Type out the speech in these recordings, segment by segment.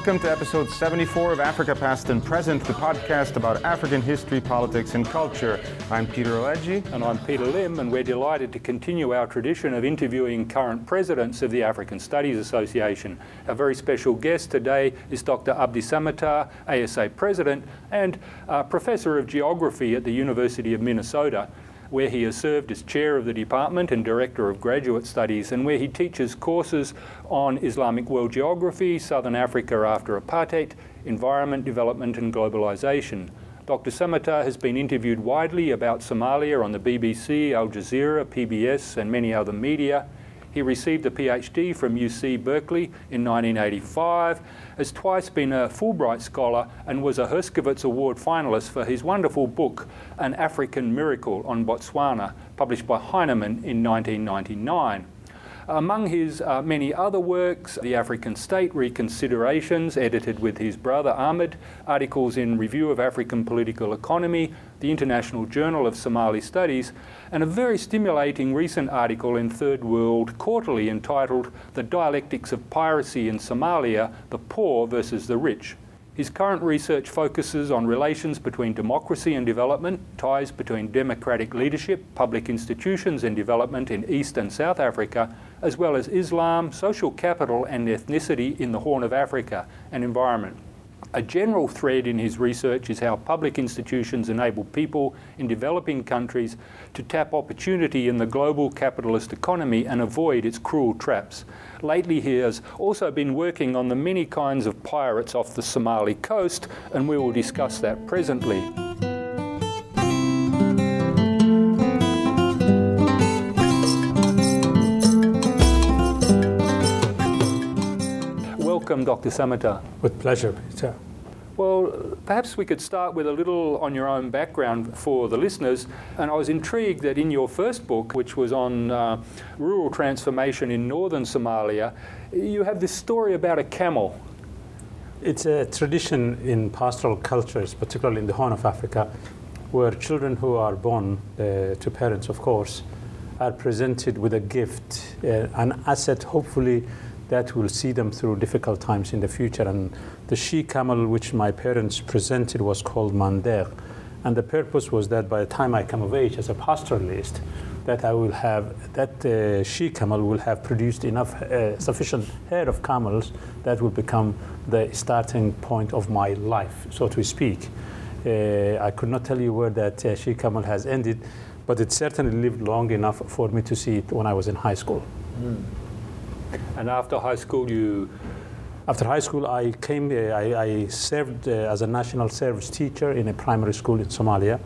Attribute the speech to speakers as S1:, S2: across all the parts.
S1: welcome to episode 74 of Africa Past and Present, the podcast about African history, politics, and culture. I'm Peter Alegi.
S2: And I'm Peter Limb, and we're delighted to continue our tradition of interviewing current presidents of the African Studies Association. Our very special guest today is Dr. Abdi Samatar, ASA President and uh, Professor of Geography at the University of Minnesota where he has served as chair of the department and director of graduate studies, and where he teaches courses on Islamic world geography, Southern Africa after apartheid, environment, development, and globalization. Dr. Samatar has been interviewed widely about Somalia on the BBC, Al Jazeera, PBS, and many other media. He received a PhD from UC Berkeley in 1985, has twice been a Fulbright Scholar, and was a Herskovits Award finalist for his wonderful book, An African Miracle on Botswana, published by Heinemann in 1999. Among his uh, many other works, The African State Reconsiderations, edited with his brother Ahmed, articles in Review of African Political Economy, the International Journal of Somali Studies, and a very stimulating recent article in Third World Quarterly entitled The Dialectics of Piracy in Somalia The Poor versus the Rich. His current research focuses on relations between democracy and development, ties between democratic leadership, public institutions, and development in East and South Africa, as well as Islam, social capital, and ethnicity in the Horn of Africa, and environment. A general thread in his research is how public institutions enable people in developing countries to tap opportunity in the global capitalist economy and avoid its cruel traps. Lately, he has also been working on the many kinds of pirates off the Somali coast, and we will discuss that presently. Welcome, Dr. Samatar.
S3: With pleasure, Peter.
S2: Well, perhaps we could start with a little on your own background for the listeners. And I was intrigued that in your first book, which was on uh, rural transformation in northern Somalia, you have this story about a camel.
S3: It's a tradition in pastoral cultures, particularly in the Horn of Africa, where children who are born uh, to parents, of course, are presented with a gift, uh, an asset, hopefully that will see them through difficult times in the future. And the she camel which my parents presented was called Mander. And the purpose was that by the time I come of age as a pastoralist, that I will have, that uh, she camel will have produced enough, uh, sufficient hair of camels that will become the starting point of my life, so to speak. Uh, I could not tell you where that uh, she camel has ended, but it certainly lived long enough for me to see it when I was in high school. Mm.
S2: And after high school, you?
S3: After high school, I came. Uh, I, I, served uh, as a national service teacher in a primary school in Somalia.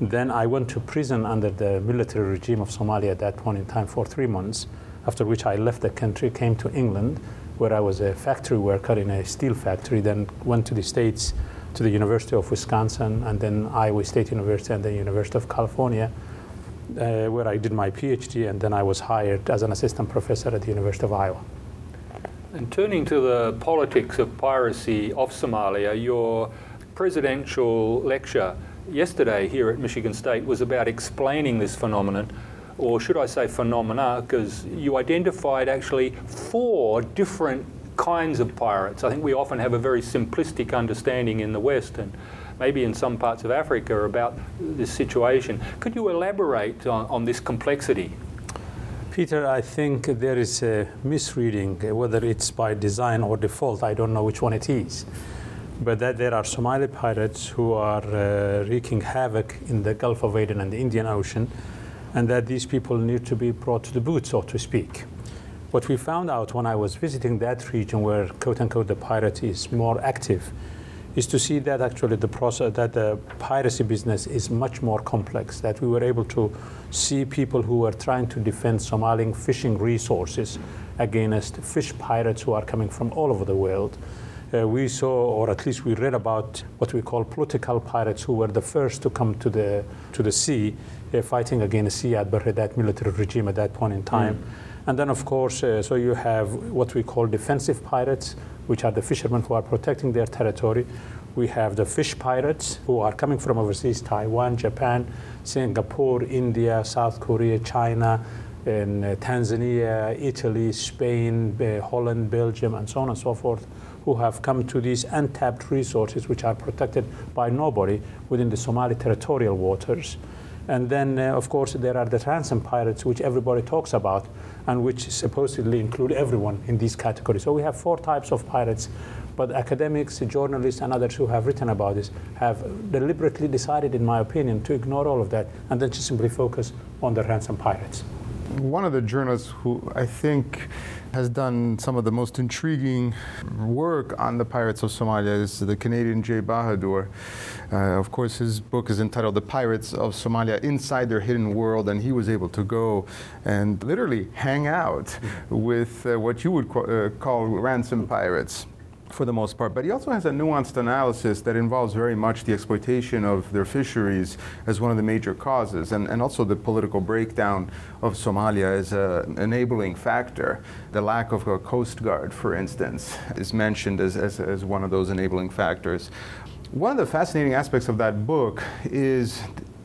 S3: Then I went to prison under the military regime of Somalia at that point in time for three months. After which I left the country, came to England, where I was a factory worker in a steel factory. Then went to the states, to the University of Wisconsin, and then Iowa State University, and the University of California uh, where I did my PhD, and then I was hired as an assistant professor at the University of Iowa.
S2: And turning to the politics of piracy off Somalia, your presidential lecture yesterday here at Michigan State was about explaining this phenomenon, or should I say phenomena, because you identified actually four different kinds of pirates. I think we often have a very simplistic understanding in the West, and maybe in some parts of Africa, about this situation. Could you elaborate on, this complexity?
S3: Peter, I think there is a misreading, whether it's by design or default, I don't know which one it is. But that there are Somali pirates who are uh, wreaking havoc in the Gulf of Aden and the Indian Ocean, and that these people need to be brought to the boot, so to speak. What we found out when I was visiting that region where, quote unquote, the pirate is more active is to see that actually the process that the piracy business is much more complex. That we were able to see people who were trying to defend Somali fishing resources against fish pirates who are coming from all over the world. Uh, we saw, or at least we read about, what we call political pirates, who were the first to come to the to the sea, uh, fighting against Siad Barre, that military regime at that point in time. Mm. And then, of course, uh, so you have what we call defensive pirates, which are the fishermen who are protecting their territory. We have the fish pirates who are coming from overseas Taiwan, Japan, Singapore, India, South Korea, China, and uh, Tanzania, Italy, Spain, uh, Holland, Belgium, and so on and so forth, who have come to these untapped resources which are protected by nobody within the Somali territorial waters. And then, uh, of course, there are the ransom pirates, which everybody talks about, and which supposedly include everyone in these categories. So we have four types of pirates, but academics, journalists, and others who have written about this have deliberately decided, in my opinion, to ignore all of that and then to simply focus on the ransom pirates.
S1: One of the journalists who I think has done some of the most intriguing work on the pirates of Somalia is the Canadian Jay Bahadur. Uh, of course, his book is entitled The Pirates of Somalia Inside Their Hidden World, and he was able to go and literally hang out with uh, what you would uh, call ransom pirates for the most part. But he also has a nuanced analysis that involves very much the exploitation of their fisheries as one of the major causes, and, and also the political breakdown of Somalia as an enabling factor. The lack of a coast guard, for instance, is mentioned as, as, as one of those enabling factors. One of the fascinating aspects of that book is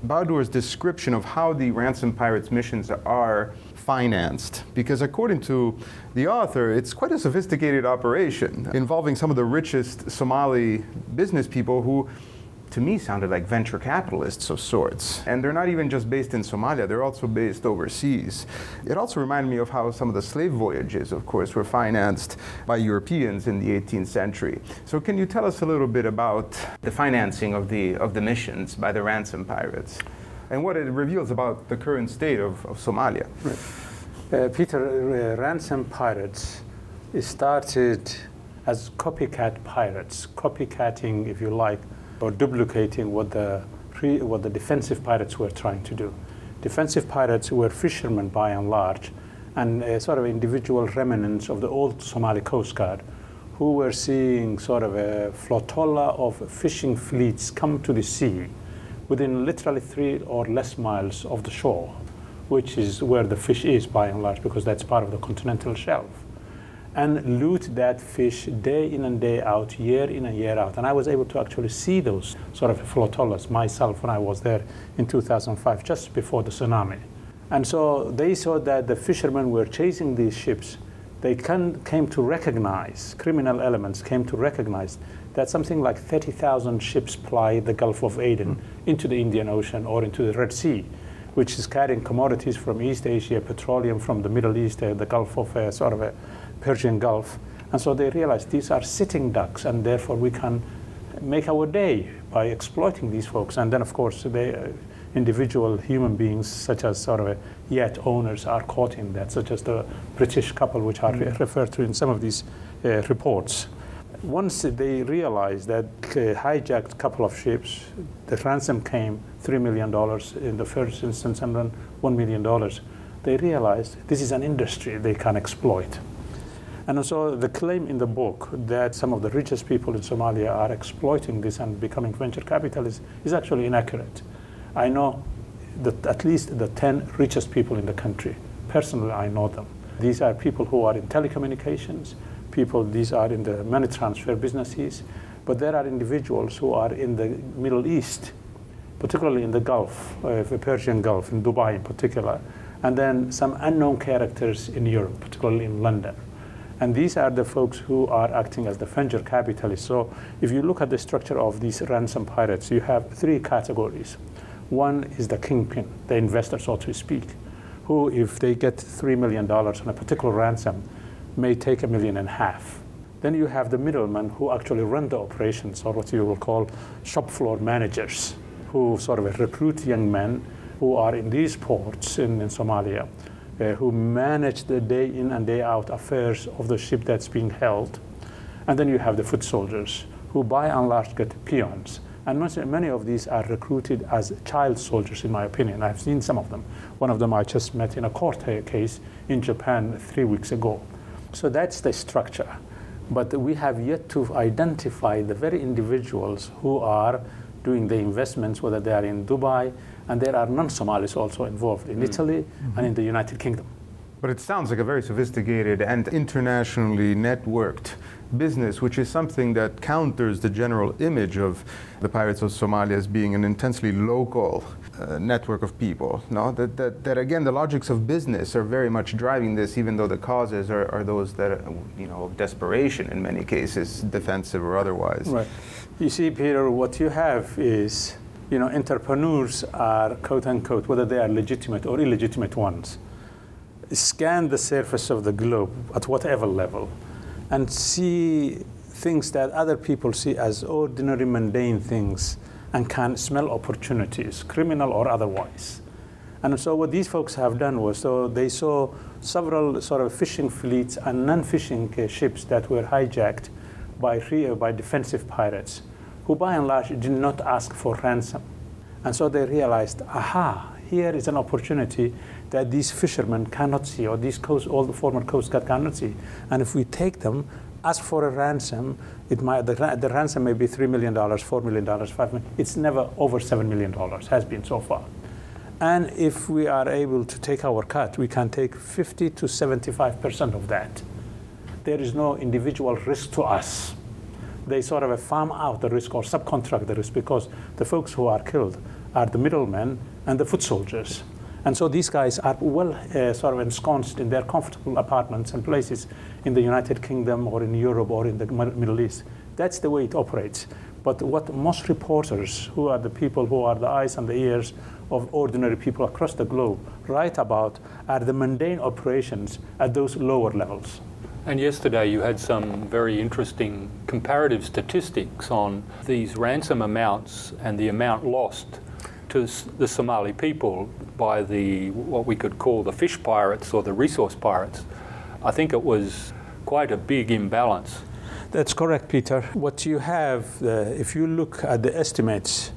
S1: Bahadur's description of how the ransom pirates missions are financed because according to the author it's quite a sophisticated operation involving some of the richest Somali business people who to me sounded like venture capitalists of sorts. And they're not even just based in Somalia, they're also based overseas. It also reminded me of how some of the slave voyages, of course, were financed by Europeans in the 18th century. So can you tell us a little bit about the financing of the, of the missions by the ransom pirates? And what it reveals about the current state of, of Somalia.
S3: Uh, Peter, uh, ransom pirates started as copycat pirates, copycatting, if you like, or duplicating what the, pre, what the defensive pirates were trying to do. Defensive pirates were fishermen by and large, and sort of individual remnants of the old Somali Coast Guard who were seeing sort of a flotilla of fishing fleets come to the sea within literally three or less miles of the shore, which is where the fish is by and large, because that's part of the continental shelf and loot that fish day in and day out, year in and year out. And I was able to actually see those sort of flotillas myself when I was there in 2005, just before the tsunami. And so they saw that the fishermen were chasing these ships. They can, came to recognize, criminal elements came to recognize that something like 30,000 ships ply the Gulf of Aden into the Indian Ocean or into the Red Sea, which is carrying commodities from East Asia, petroleum from the Middle East, uh, the Gulf of uh, sort of a Persian Gulf. And so they realized these are sitting ducks, and therefore we can make our day by exploiting these folks. And then, of course, they, uh, individual human beings, such as sort of a yacht owners, are caught in that, such as the British couple, which are mm. referred to in some of these uh, reports. Once they realized that uh, hijacked a couple of ships, the ransom came $3 million in the first instance and then $1 million, they realized this is an industry they can exploit. And so the claim in the book that some of the richest people in Somalia are exploiting this and becoming venture capitalists is actually inaccurate. I know that at least the 10 richest people in the country. Personally, I know them. These are people who are in telecommunications, people, these are in the money transfer businesses, but there are individuals who are in the Middle East, particularly in the Gulf, uh, the Persian Gulf, in Dubai in particular, and then some unknown characters in Europe, particularly in London. And these are the folks who are acting as the venture capitalists. So if you look at the structure of these ransom pirates, you have three categories. One is the kingpin, the investor, so to speak, who, if they get $3 million on a particular ransom, may take a million and a half. Then you have the middlemen who actually run the operations, or what you will call shop floor managers, who sort of recruit young men who are in these ports in, in Somalia uh, who manage the day in and day out affairs of the ship that's being held. And then you have the foot soldiers, who by and large get peons. And many of these are recruited as child soldiers, in my opinion. I've seen some of them. One of them I just met in a court case in Japan three weeks ago. So that's the structure. But we have yet to identify the very individuals who are doing the investments, whether they are in Dubai, and there are non-Somalis also involved in mm. Italy mm-hmm. and in the United Kingdom.
S1: But it sounds like a very sophisticated and internationally networked business, which is something that counters the general image of the pirates of Somalia as being an intensely local uh, network of people. No, that, that, that again, the logics of business are very much driving this, even though the causes are, are those that are, you know of desperation in many cases, defensive or otherwise.
S3: Right. You see, Peter, what you have is, you know, entrepreneurs are quote unquote, whether they are legitimate or illegitimate ones, scan the surface of the globe at whatever level, and see things that other people see as ordinary, mundane things and can smell opportunities, criminal or otherwise. And so what these folks have done was, so they saw several sort of fishing fleets and non-fishing uh, ships that were hijacked by, uh, by defensive pirates, who by and large did not ask for ransom. And so they realized, aha, here is an opportunity that these fishermen cannot see, or these coast, all the former Coast Guard cannot see. And if we take them, ask for a ransom, it might, the, the ransom may be $3 million, $4 million, 5 million. It's never over $7 million, has been so far. And if we are able to take our cut, we can take 50 to 75% of that. There is no individual risk to us. They sort of farm out the risk or subcontract the risk because the folks who are killed are the middlemen and the foot soldiers. And so these guys are well uh, sort of ensconced in their comfortable apartments and places in the United Kingdom or in Europe or in the Middle East. That's the way it operates. But what most reporters, who are the people who are the eyes and the ears of ordinary people across the globe, write about are the mundane operations at those lower levels.
S2: And yesterday you had some very interesting comparative statistics on these ransom amounts and the amount lost to the Somali people by the what we could call the fish pirates or the resource pirates. I think it was quite a big imbalance.
S3: That's correct, Peter. What you have, uh, if you look at the estimates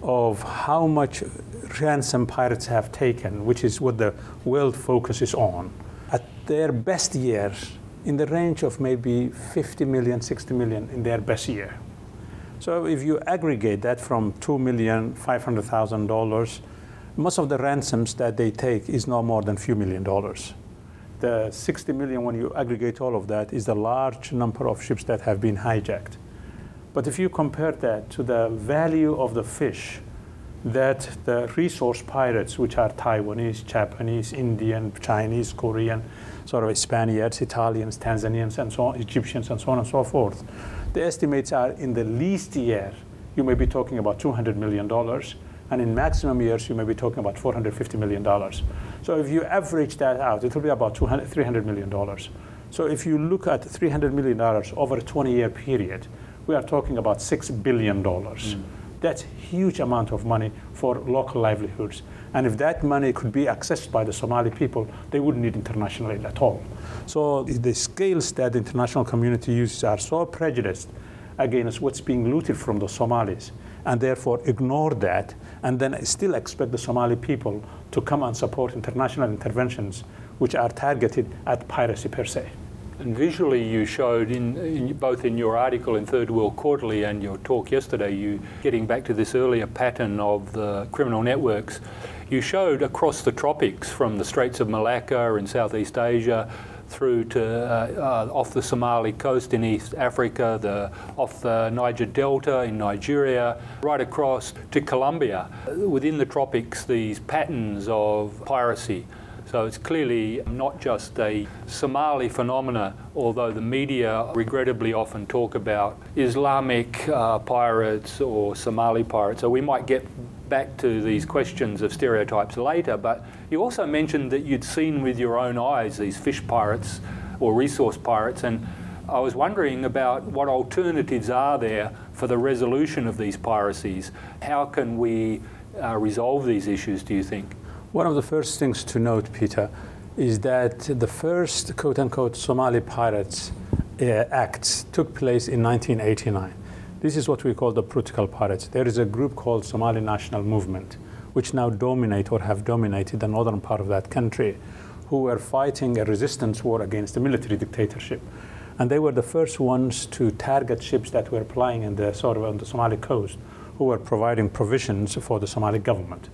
S3: of how much ransom pirates have taken, which is what the world focuses on, at their best years, in the range of maybe 50 million, 60 million in their best year. So if you aggregate that from $2 million, $500,000, most of the ransoms that they take is no more than a few million dollars the 60 million, when you aggregate all of that, is the large number of ships that have been hijacked. But if you compare that to the value of the fish that the resource pirates, which are Taiwanese, Japanese, Indian, Chinese, Korean, sort of Spaniards, Italians, Tanzanians, and so on, Egyptians, and so on and so forth, the estimates are in the least year, you may be talking about $200 million, and in maximum years, you may be talking about $450 million. So if you average that out, it will be about 200, $300 million. So if you look at $300 million over a 20-year period, we are talking about $6 billion. Mm. That's huge amount of money for local livelihoods. And if that money could be accessed by the Somali people, they wouldn't need international aid at all. So the scales that the international community uses are so prejudiced against what's being looted from the Somalis, and therefore ignore that, and then still expect the Somali people to come and support international interventions which are targeted at piracy per se.
S2: And visually, you showed in, in, both in your article in Third World Quarterly and your talk yesterday, you getting back to this earlier pattern of the criminal networks. You showed across the tropics, from the Straits of Malacca in Southeast Asia through to uh, uh, off the Somali coast in East Africa, the, off the Niger Delta in Nigeria, right across to Colombia. Within the tropics, these patterns of piracy. So it's clearly not just a Somali phenomena, although the media regrettably often talk about Islamic uh, pirates or Somali pirates. So we might get back to these questions of stereotypes later, but you also mentioned that you'd seen with your own eyes these fish pirates or resource pirates, and I was wondering about what alternatives are there for the resolution of these piracies. How can we uh, resolve these issues, do you think?
S3: One of the first things to note, Peter, is that the first quote unquote Somali Pirates uh, Acts took place in 1989. This is what we call the political pirates. There is a group called Somali National Movement, which now dominate or have dominated the northern part of that country, who were fighting a resistance war against the military dictatorship. And they were the first ones to target ships that were plying in the sort of on the Somali coast, who were providing provisions for the Somali government.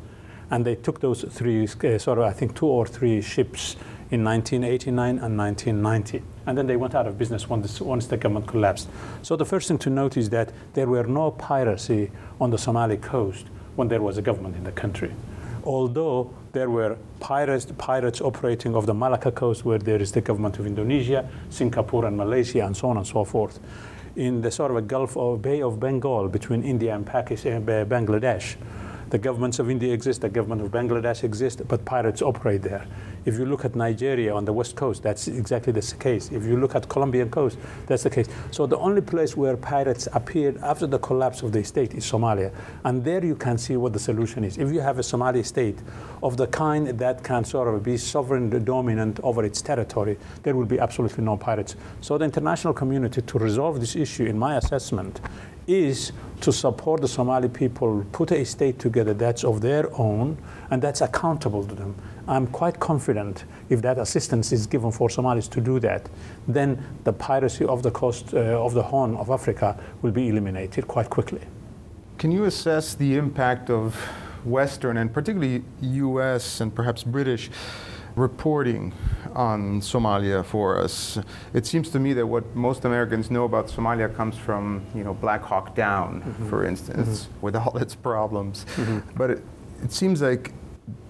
S3: And they took those three, uh, sort of, I think, two or three ships in 1989 and 1990 and then they went out of business once, once the government collapsed. So the first thing to note is that there were no piracy on the Somali coast when there was a government in the country. Although there were pirates, pirates operating off the Malacca coast where there is the government of Indonesia, Singapore and Malaysia and so on and so forth. In the sort of a Gulf or Bay of Bengal between India and Pakistan, uh, Bangladesh, the governments of India exist, the government of Bangladesh exist, but pirates operate there. If you look at Nigeria on the west coast, that's exactly the case. If you look at Colombian coast, that's the case. So the only place where pirates appeared after the collapse of the state is Somalia. And there you can see what the solution is. If you have a Somali state of the kind that can sort of be sovereign dominant over its territory, there will be absolutely no pirates. So the international community to resolve this issue, in my assessment, is to support the Somali people, put a state together that's of their own and that's accountable to them. I'm quite confident if that assistance is given for Somalis to do that, then the piracy of the coast uh, of the Horn of Africa will be eliminated quite quickly.
S1: Can you assess the impact of Western and particularly US and perhaps British reporting on Somalia for us. It seems to me that what most Americans know about Somalia comes from, you know, Black Hawk Down, mm-hmm. for instance, mm-hmm. with all its problems. Mm-hmm. But it, it seems like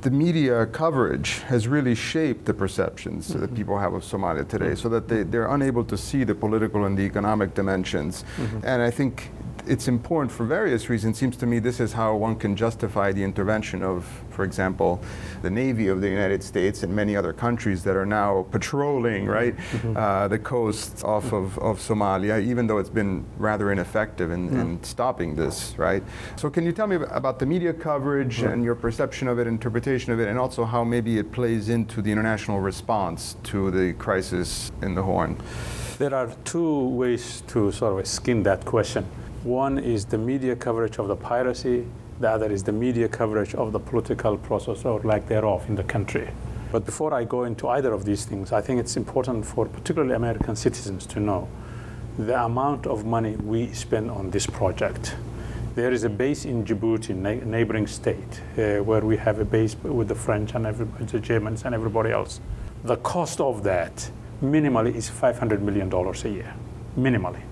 S1: the media coverage has really shaped the perceptions mm-hmm. that people have of Somalia today so that they, they're unable to see the political and the economic dimensions. Mm-hmm. And I think it's important for various reasons. It seems to me this is how one can justify the intervention of, for example, the Navy of the United States and many other countries that are now patrolling, right, mm-hmm. uh, the coasts off of, of Somalia, even though it's been rather ineffective in, mm. in stopping this, right? So, can you tell me about the media coverage mm. and your perception of it, interpretation of it, and also how maybe it plays into the international response to the crisis in the Horn?
S3: There are two ways to sort of skin that question. One is the media coverage of the piracy, the other is the media coverage of the political process or lack thereof in the country. But before I go into either of these things, I think it's important for particularly American citizens to know the amount of money we spend on this project. There is a base in Djibouti, na- neighboring state, uh, where we have a base with the French and the Germans and everybody else. The cost of that minimally is $500 million a year, minimally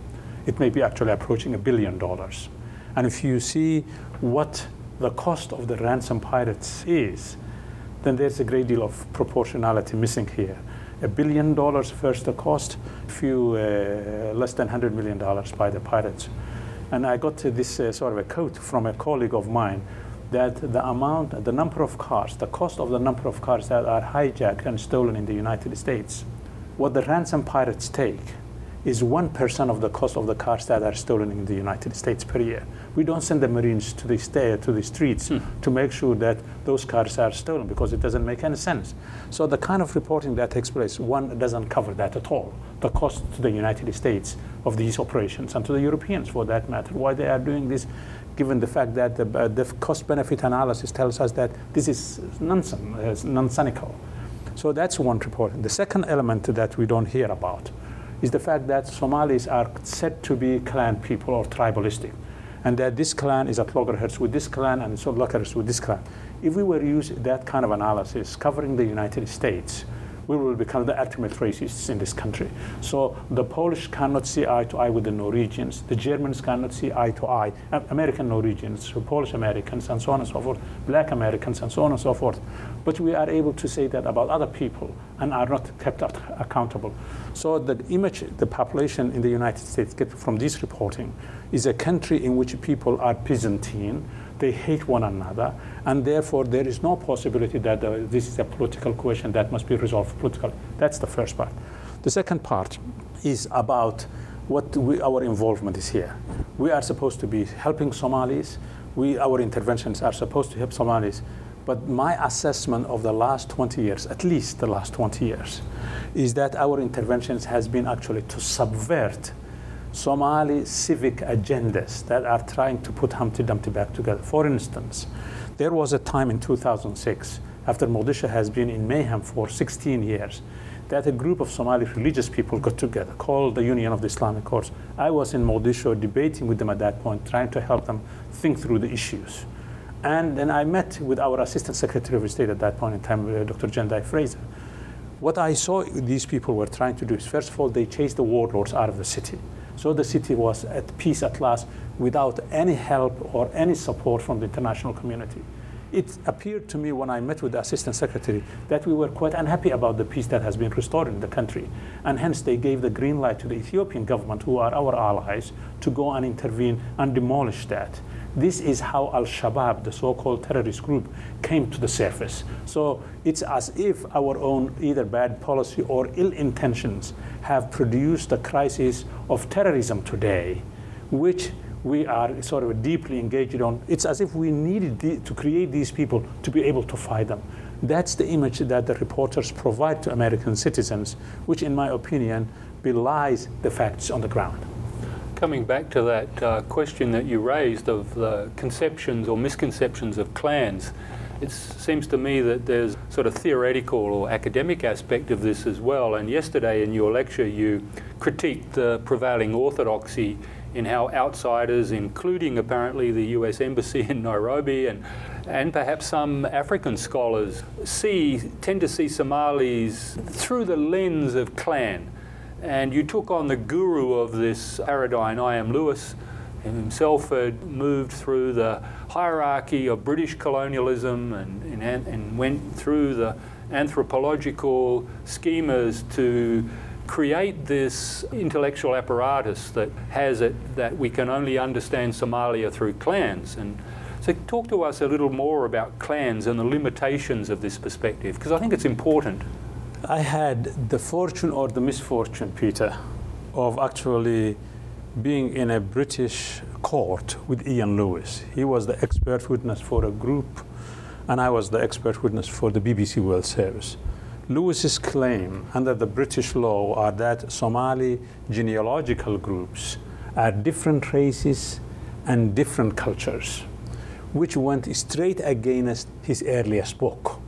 S3: it may be actually approaching a billion dollars. And if you see what the cost of the ransom pirates is, then there's a great deal of proportionality missing here. A billion dollars first the cost, few uh, less than $100 million by the pirates. And I got this uh, sort of a quote from a colleague of mine that the amount, the number of cars, the cost of the number of cars that are hijacked and stolen in the United States, what the ransom pirates take is 1% of the cost of the cars that are stolen in the United States per year. We don't send the Marines to the, sta- to the streets hmm. to make sure that those cars are stolen because it doesn't make any sense. So the kind of reporting that takes place, one doesn't cover that at all. The cost to the United States of these operations and to the Europeans for that matter, why they are doing this, given the fact that the, uh, the cost-benefit analysis tells us that this is nonsense, uh, nonsensical. So that's one report. The second element that we don't hear about is the fact that Somalis are said to be clan people or tribalistic, and that this clan is at loggerheads with this clan and so loggerheads with this clan. If we were to use that kind of analysis covering the United States, we will become the ultimate racists in this country. So the Polish cannot see eye to eye with the Norwegians. The Germans cannot see eye to eye. American Norwegians, Polish Americans, and so on and so forth, black Americans, and so on and so forth. But we are able to say that about other people and are not kept accountable. So the image the population in the United States get from this reporting is a country in which people are Byzantine, they hate one another, and therefore there is no possibility that uh, this is a political question that must be resolved politically. That's the first part. The second part is about what we, our involvement is here. We are supposed to be helping Somalis. We, our interventions are supposed to help Somalis. But my assessment of the last 20 years, at least the last 20 years, is that our interventions has been actually to subvert Somali civic agendas that are trying to put Humpty Dumpty back together. For instance, there was a time in 2006, after Mogadishu has been in mayhem for 16 years, that a group of Somali religious people got together called the Union of the Islamic Courts. I was in Mogadishu debating with them at that point, trying to help them think through the issues. And then I met with our Assistant Secretary of State at that point in time, uh, Dr. Jendayi Frazer. What I saw these people were trying to do is, first of all, they chased the warlords out of the city. So the city was at peace at last without any help or any support from the international community. It appeared to me when I met with the assistant secretary that we were quite unhappy about the peace that has been restored in the country. And hence they gave the green light to the Ethiopian government, who are our allies, to go and intervene and demolish that. This is how Al Shabaab, the so called terrorist group, came to the surface. So it's as if our own either bad policy or ill intentions have produced a crisis of terrorism today, which we are sort of deeply engaged on. It's as if we needed the, to create these people to be able to fight them. That's the image that the reporters provide to American citizens, which, in my opinion, belies the facts on the ground.
S2: Coming back to that uh, question that you raised of the conceptions or misconceptions of clans, it seems to me that there's sort of theoretical or academic aspect of this as well. And yesterday in your lecture, you critiqued the prevailing orthodoxy in how outsiders, including apparently the US Embassy in Nairobi and, and perhaps some African scholars, see, tend to see Somalis through the lens of clan. And you took on the guru of this paradigm, I.M. Lewis, himself had moved through the hierarchy of British colonialism and, and, and went through the anthropological schemas to create this intellectual apparatus that has it that we can only understand Somalia through clans. And so, talk to us a little more about clans and the limitations of this perspective, because I think it's important.
S3: I had the fortune or the misfortune, Peter, of actually being in a British court with Ian Lewis. He was the expert witness for a group, and I was the expert witness for the BBC World Service. Lewis's claim under the British law are that Somali genealogical groups are different races and different cultures, which went straight against his earliest book.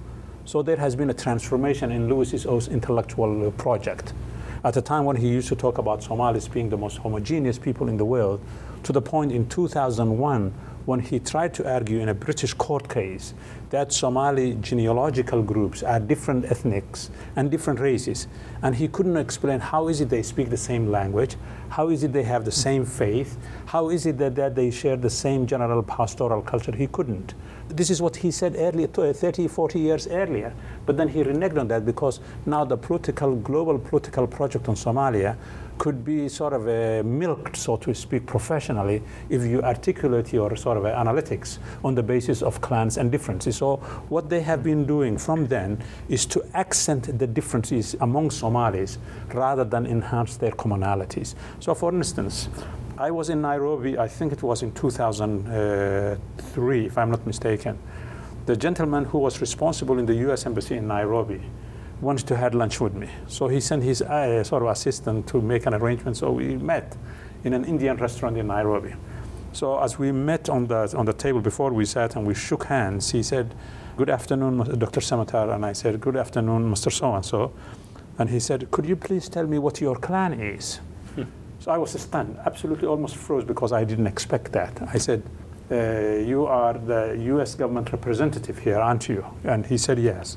S3: So there has been a transformation in Lewis's own intellectual uh, project. At a time when he used to talk about Somalis being the most homogeneous people in the world, to the point in 2001 when he tried to argue in a British court case that Somali genealogical groups are different ethnics and different races. And he couldn't explain how is it they speak the same language, how is it they have the same faith, how is it that, that they share the same general pastoral culture. He couldn't. This is what he said earlier, 30, 40 years earlier. But then he reneged on that because now the political, global political project on Somalia could be sort of milked, so to speak, professionally if you articulate your sort of analytics on the basis of clans and differences. So what they have been doing from then is to accent the differences among Somalis rather than enhance their commonalities. So for instance, I was in Nairobi, I think it was in 2003, if I'm not mistaken. The gentleman who was responsible in the US Embassy in Nairobi wants to have lunch with me. So he sent his uh, sort of assistant to make an arrangement. So we met in an Indian restaurant in Nairobi. So as we met on the, on the table before we sat and we shook hands, he said, good afternoon, Dr. Samatar. And I said, good afternoon, Mr. So-and-so. And he said, could you please tell me what your clan is? so I was stunned, absolutely almost froze because I didn't expect that. I said, uh, you are the US government representative here, aren't you? And he said, yes.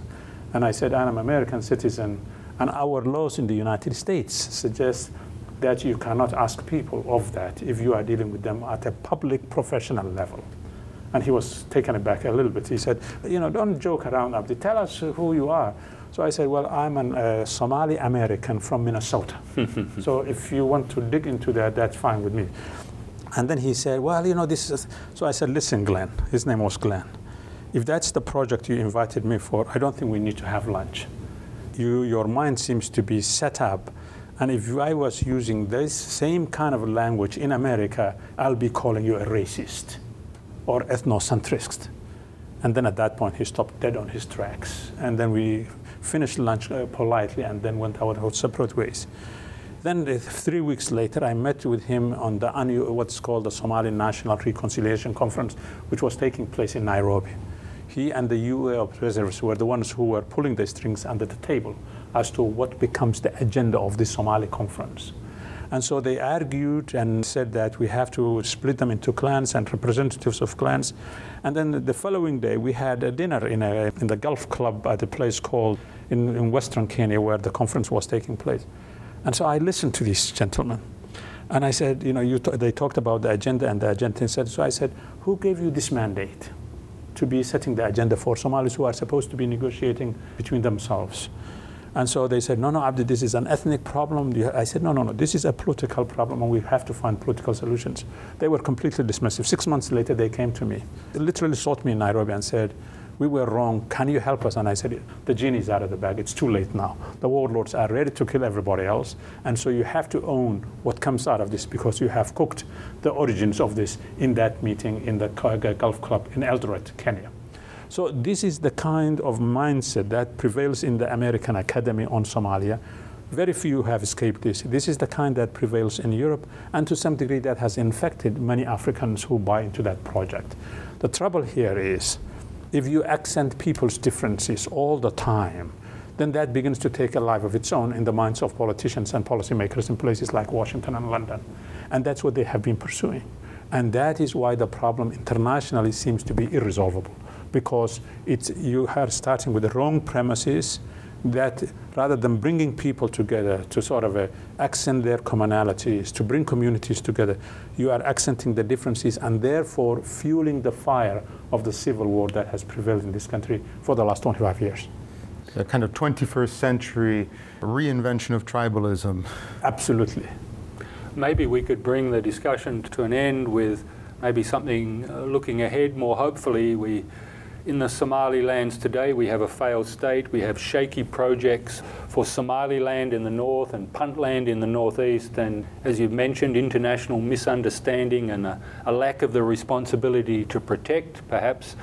S3: And I said, I'm an American citizen, and our laws in the United States suggest that you cannot ask people of that if you are dealing with them at a public professional level. And he was taken aback a little bit. He said, You know, don't joke around, Abdi. Tell us who you are. So I said, Well, I'm a uh, Somali American from Minnesota. so if you want to dig into that, that's fine with me. And then he said, Well, you know, this is. So I said, Listen, Glenn. His name was Glenn if that's the project you invited me for, I don't think we need to have lunch. You, your mind seems to be set up. And if I was using this same kind of language in America, I'll be calling you a racist or ethnocentrist. And then at that point, he stopped dead on his tracks. And then we finished lunch uh, politely and then went our separate ways. Then three weeks later, I met with him on the what's called the Somali National Reconciliation Conference, which was taking place in Nairobi and the UA observers were the ones who were pulling the strings under the table as to what becomes the agenda of the Somali conference. And so they argued and said that we have to split them into clans and representatives of clans. And then the following day, we had a dinner in, a, in the golf Club at a place called in, in Western Kenya where the conference was taking place. And so I listened to these gentlemen. And I said, you know, you they talked about the agenda and the agenda. And Said, so I said, who gave you this mandate to be setting the agenda for Somalis who are supposed to be negotiating between themselves? And so they said, no, no, Abdi, this is an ethnic problem. I said, no, no, no, this is a political problem and we have to find political solutions. They were completely dismissive. Six months later, they came to me. They literally sought me in Nairobi and said, we were wrong. Can you help us? And I said, the genie's out of the bag. It's too late now. The warlords are ready to kill everybody else. And so you have to own what comes out of this because you have cooked the origins of this in that meeting in the Gulf Club in Eldoret, Kenya. So this is the kind of mindset that prevails in the American Academy on Somalia. Very few have escaped this. This is the kind that prevails in Europe, and to some degree that has infected many Africans who buy into that project. The trouble here is if you accent people's differences all the time, then that begins to take a life of its own in the minds of politicians and policymakers in places like Washington and London. And that's what they have been pursuing. And that is why the problem internationally seems to be irresolvable, because it's, you are starting with the wrong premises that rather than bringing people together to sort of uh, accent their commonalities, to bring communities together, you are accenting the differences and therefore fueling the fire of the civil war that has prevailed in this country for the last 25 years.
S1: A kind of 21st century reinvention of tribalism.
S3: Absolutely.
S2: Maybe we could bring the discussion to an end with maybe something uh, looking ahead more hopefully. We in the Somalilands today, we have a failed state. We have shaky projects for Somaliland in the north and Puntland in the northeast. And as you've mentioned, international misunderstanding and a, a lack of the responsibility to protect, perhaps.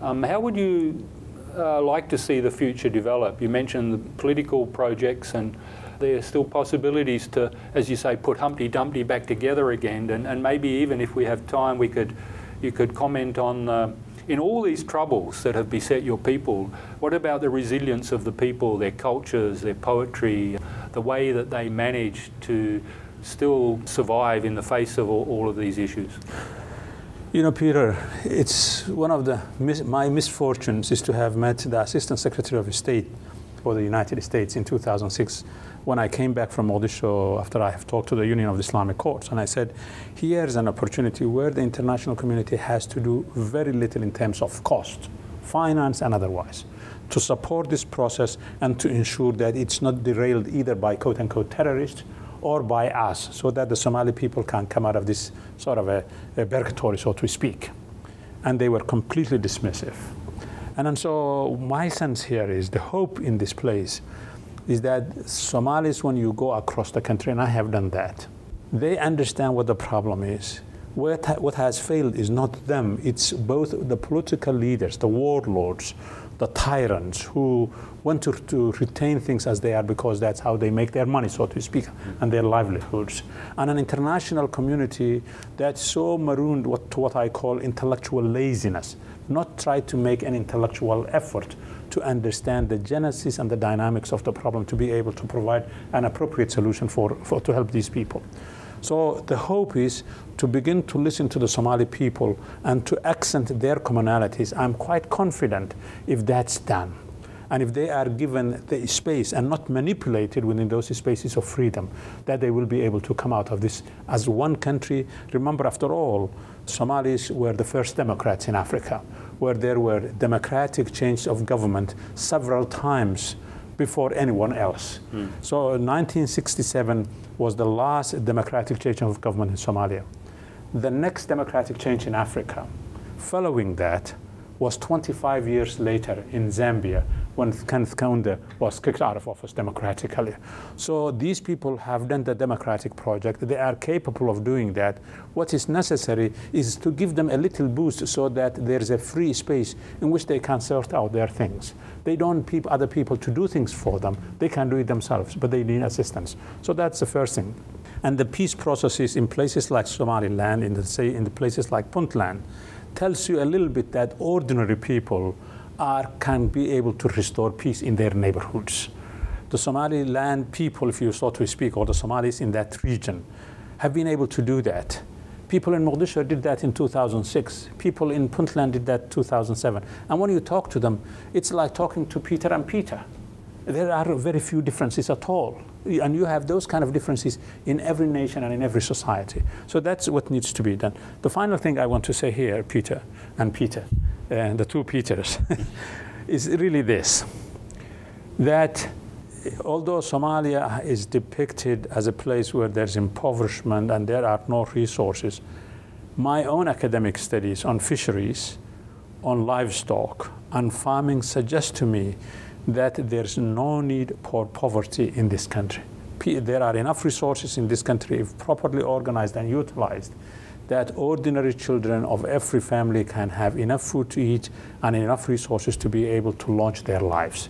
S2: Um, how would you uh, like to see the future develop? You mentioned the political projects and there are still possibilities to, as you say, put Humpty Dumpty back together again. And, and maybe even if we have time, we could, you could comment on uh, in all these troubles that have beset your people, what about the resilience of the people, their cultures, their poetry, the way that they manage to still survive in the face of all, all of these issues?
S3: You know, Peter, it's one of the my misfortunes is to have met the Assistant Secretary of State for the United States in 2006 when I came back from Mogadishu after I have talked to the Union of Islamic Courts, and I said, here's an opportunity where the international community has to do very little in terms of cost, finance and otherwise, to support this process and to ensure that it's not derailed either by quote unquote terrorists or by us, so that the Somali people can come out of this sort of a, a purgatory, so to speak. And they were completely dismissive. And so my sense here is the hope in this place is that Somalis, when you go across the country, and I have done that, they understand what the problem is. What, what has failed is not them, it's both the political leaders, the warlords, the tyrants who want to, to, retain things as they are because that's how they make their money, so to speak, and their livelihoods. And an international community that's so marooned what, to what I call intellectual laziness, not try to make an intellectual effort to understand the genesis and the dynamics of the problem to be able to provide an appropriate solution for, for to help these people. So the hope is to begin to listen to the Somali people and to accent their commonalities. I'm quite confident if that's done. And if they are given the space and not manipulated within those spaces of freedom, that they will be able to come out of this as one country. Remember, after all, Somalis were the first Democrats in Africa where there were democratic change of government several times before anyone else. Mm. So 1967 was the last democratic change of government in Somalia. The next democratic change in Africa, following that, was 25 years later in Zambia when Kenneth Kaunda was kicked out of office democratically. So these people have done the democratic project. They are capable of doing that. What is necessary is to give them a little boost so that there's a free space in which they can sort out their things. They don't need other people to do things for them. They can do it themselves, but they need assistance. So that's the first thing. And the peace processes in places like Somaliland, in the, say, in the places like Puntland, tells you a little bit that ordinary people are, can be able to restore peace in their neighborhoods. The Somaliland people, if you so to speak, or the Somalis in that region, have been able to do that. People in Mogadishu did that in 2006. People in Puntland did that 2007. And when you talk to them, it's like talking to Peter and Peter. there are very few differences at all. And you have those kind of differences in every nation and in every society. So that's what needs to be done. The final thing I want to say here, Peter and Peter, and the two Peters, is really this that although Somalia is depicted as a place where there's impoverishment and there are no resources, my own academic studies on fisheries, on livestock, and farming suggest to me that there's no need for poverty in this country. There are enough resources in this country, if properly organized and utilized, that ordinary children of every family can have enough food to eat and enough resources to be able to launch their lives.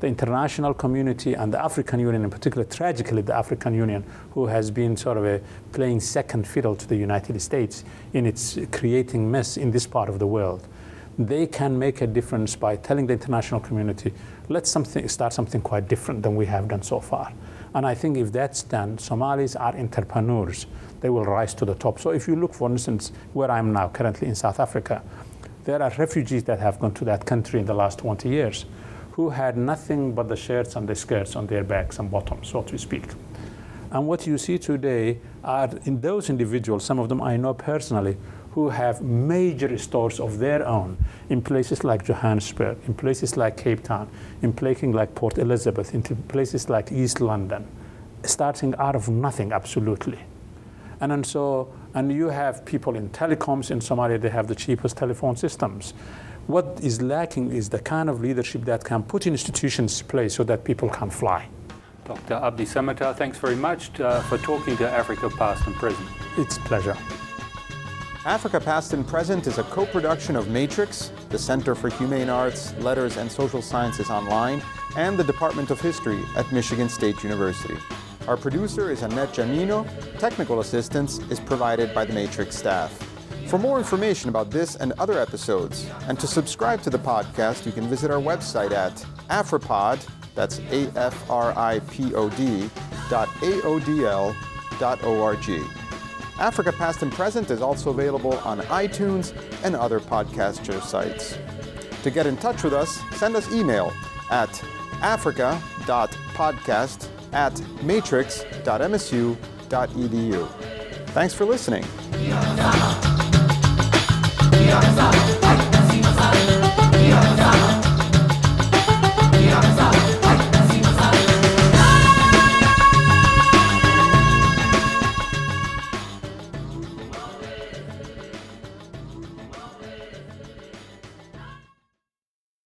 S3: The international community and the African Union, in particular, tragically, the African Union, who has been sort of a playing second fiddle to the United States in its creating mess in this part of the world, they can make a difference by telling the international community, let's something, start something quite different than we have done so far. And I think if that's done, Somalis are entrepreneurs. They will rise to the top. So if you look, for instance, where I'm now, currently in South Africa, there are refugees that have gone to that country in the last 20 years who had nothing but the shirts and the skirts on their backs and bottoms, so to speak. And what you see today are in those individuals, some of them I know personally, who have major stores of their own in places like Johannesburg, in places like Cape Town, in places like Port Elizabeth, in places like East London, starting out of nothing, absolutely. And, and so, and you have people in telecoms in Somalia, they have the cheapest telephone systems. What is lacking is the kind of leadership that can put institutions in place so that people can fly.
S2: Dr. Abdi Samatar, thanks very much uh, for talking to Africa Past and Present.
S3: It's a pleasure.
S1: Africa Past and Present is a co-production of Matrix, the Center for Humane Arts, Letters and Social Sciences Online, and the Department of History at Michigan State University. Our producer is Annette Giannino. Technical assistance is provided by the Matrix staff. For more information about this and other episodes, and to subscribe to the podcast, you can visit our website at afripod, that's A-F-R-I-P-O-D, dot A-O-D-L dot O-R-G. Africa Past and Present is also available on iTunes and other podcaster sites. To get in touch with us, send us email at africa.podcast at matrix.msu.edu. Thanks for listening.